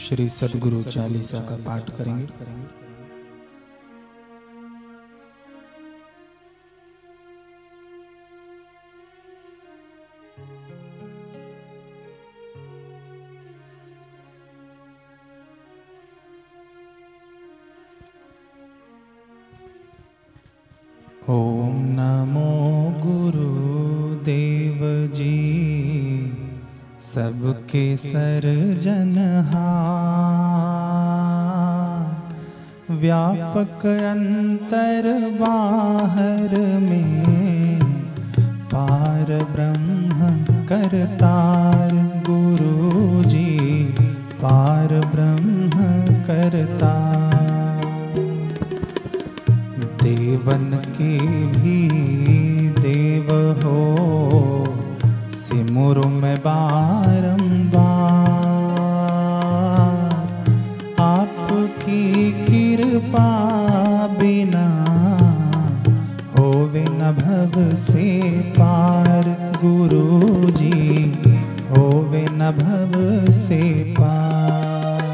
श्री सदगुरु चालीसा का पाठ करेंगे। सबके सर्जनहार व्यापक अंतर बाहर में पार ब्रह्म करतार गुरु जी पार ब्रह्म करतार। देवन के भी देव हो गुरु जी होवे न भव से पार।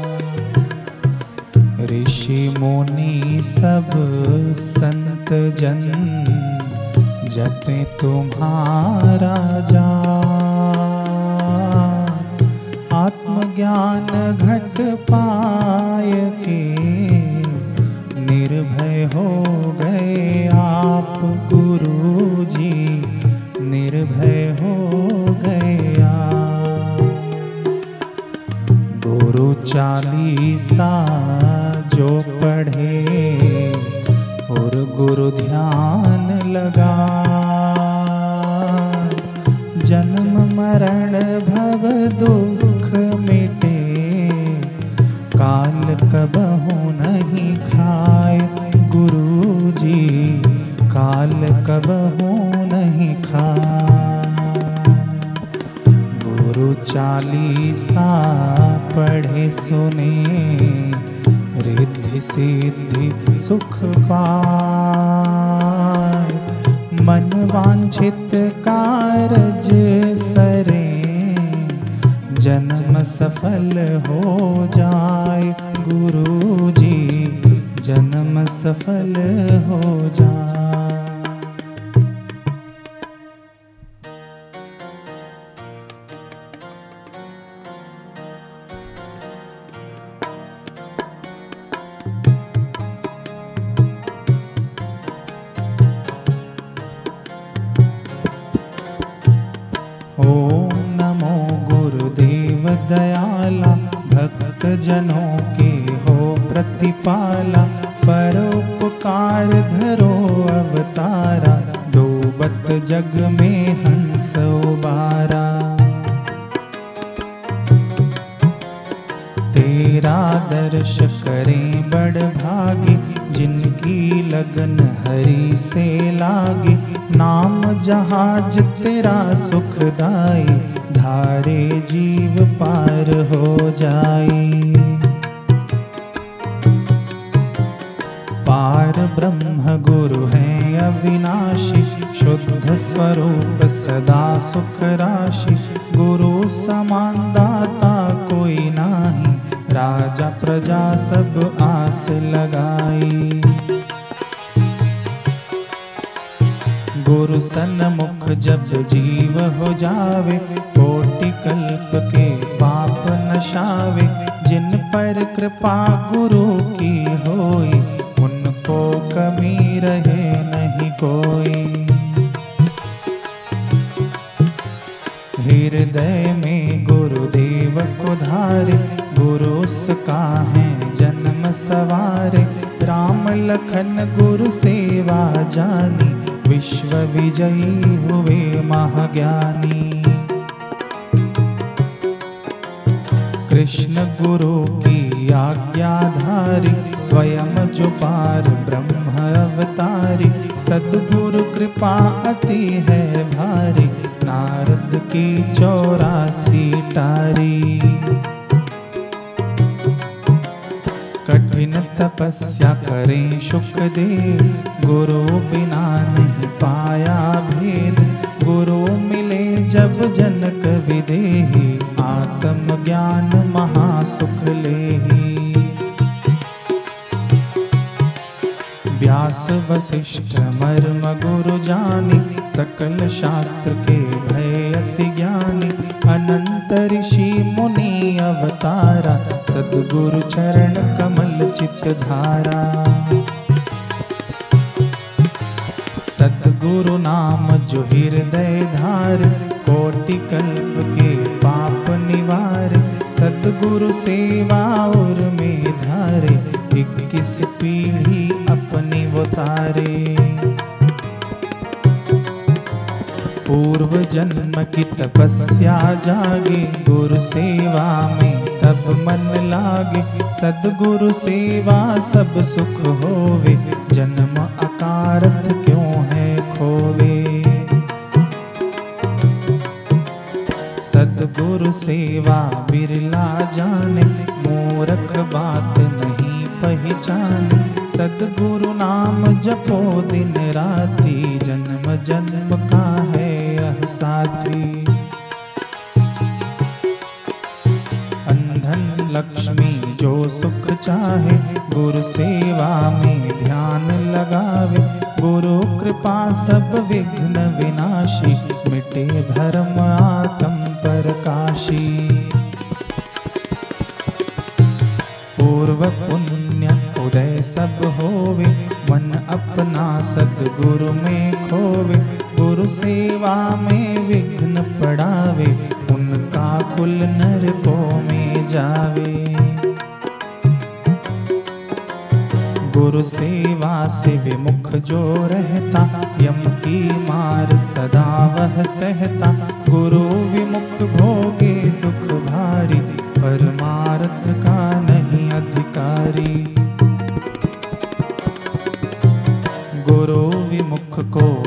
ऋषि मुनि सब संत जन, जपे तुम्हारा जाप आत्मज्ञान घट पाय गुरु चालीसा जो पढ़े और गुरु ध्यान लगा। जन्म मरण भव दुख मिटे, काल कबहु नहीं खाए। गुरु जी काल कबहु नहीं खाए। चालीसा पढ़े सुने, रिद्धि सिद्धि सुख पाए मन वांछित कारज सरे, जन्म सफल हो जाए गुरु जी जन्म सफल हो जाए। भक्त जनों के हो प्रतिपाला परोपकार धरो अवतारा डूबत जग में हंस उबारा। तेरा दर्श करें बड़ भागी, जिनकी लगन हरि से लागी। नाम जहाज़ तेरा सुखदाई, धारे जीव पार हो जाई। पार ब्रह्म गुरु है अविनाशी, शुद्ध स्वरूप सदा सुख राशि। गुरु समान दाता कोई नाही राजा प्रजा सब आस लगाई। गुरु सन्मुख जब जीव हो जावे, कोटि कल्प के पाप नशावे। जिन पर कृपा गुरु की होई, उनको कमी रहे नहीं कोई। हृदय में गुरुदेव को धारे गुरु का है जन्म सवारे, राम लखन गुरु सेवा जानी, विश्व विजयी हुए महाज्ञानी। कृष्ण गुरु की आज्ञाधारी, स्वयं जो पार ब्रह्म अवतारी, सदगुरु कृपा अति है भारी, नारद की चौरासी टारी। कठिन तपस्या करें सुखदेव गुरु बिना नहीं पाया भेद। गुरु मिले जब जनक विदेही। आत्म ज्ञान महा सुख ले व्यास वशिष्ठ मर्म गुरु जानी। सकल शास्त्र के भय अति ज्ञानी। अनंत ऋषि मुनि अवतारा, सदगुरु चरण कमल चित धारा। सतगुरु नाम जो हृदय धार, कोटि कल्प के पाप निवार। सतगुरु सेवा और में धारे इक्कीस पीढ़ी अपनी वो तारे पूर्व जन्म की तपस्या जागे, गुरु सेवा में तब मन लागे। सदगुरु सेवा सब सुख होवे, जन्म अकारत क्यों है खोवे? सदगुरु सेवा बिरला जाने, मूरख बात नहीं पहचान। सदगुरु नाम जपो दिन राती, जन्म जन्म का है साथी अंधन लक्ष्मी जो सुख चाहे, गुरु सेवा में ध्यान लगावे। गुरु कृपा सब विघ्न विनाशी, मिटे भरम आत्म प्रकाशी। पूर्व पुण्य उदय सब होवे, मन अपना सदगुरु में खोवे। गुरु सेवा में विघ्न पड़ावे, उनका कुल नरकों में जावे। गुरु सेवा से विमुख जो रहता, यम की मार सदा वह सहता। गुरु विमुख भोगे दुख भारी, परमार्थ का नहीं अधिकारी। गुरु विमुख को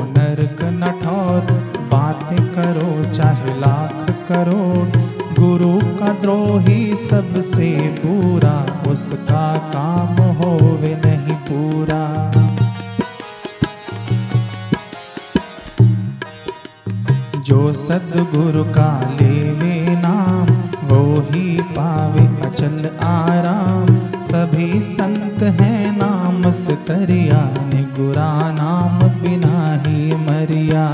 जो सदगुरु का लेवे नाम वो ही पावे अचल आराम। सभी संत हैं नाम से सरिया निगुरा नाम, बिना ही मरिया।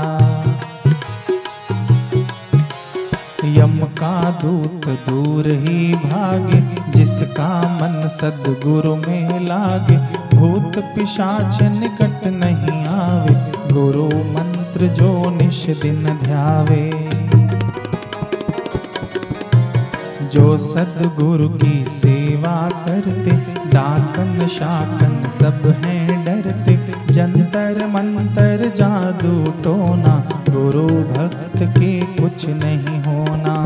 यम का दूत दूर ही भागे, जिसका मन सदगुरु में लागे। भूत पिशाच निकट नहीं आवे, गुरु मंत्र जो निश दिन ध्यावे। जो सदगुरु की सेवा करते, डाकन शाकन सब हैं डरते। जंतर मंतर जादू टोना, गुरु भक्त के कुछ नहीं होना।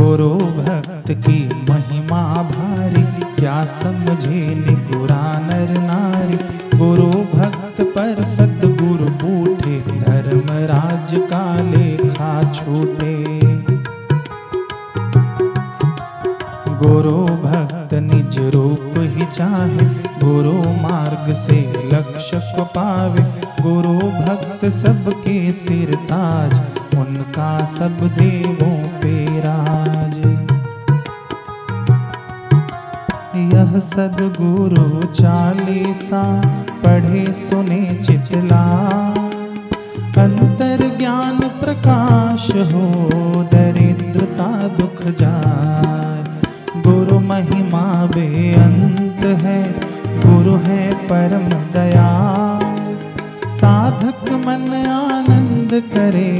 गुरु भक्त की महिमा भारी, क्या समझे निगुरा चाहे गुरु मार्ग से लक्ष्य को पावे। गुरु भक्त सबके सिर ताज, उनका सब देवों पे राज। यह सदगुरु चालीसा, पढ़े सुने चितला। अंतर ज्ञान प्रकाश हो, दरिद्रता दुख जाए गुरु महिमा बेअंत है। गुरु है परम दया। साधक मन आनंद करे,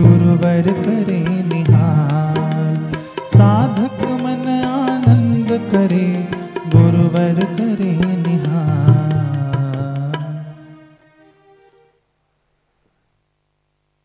गुरुवर करे निहार साधक मन आनंद करे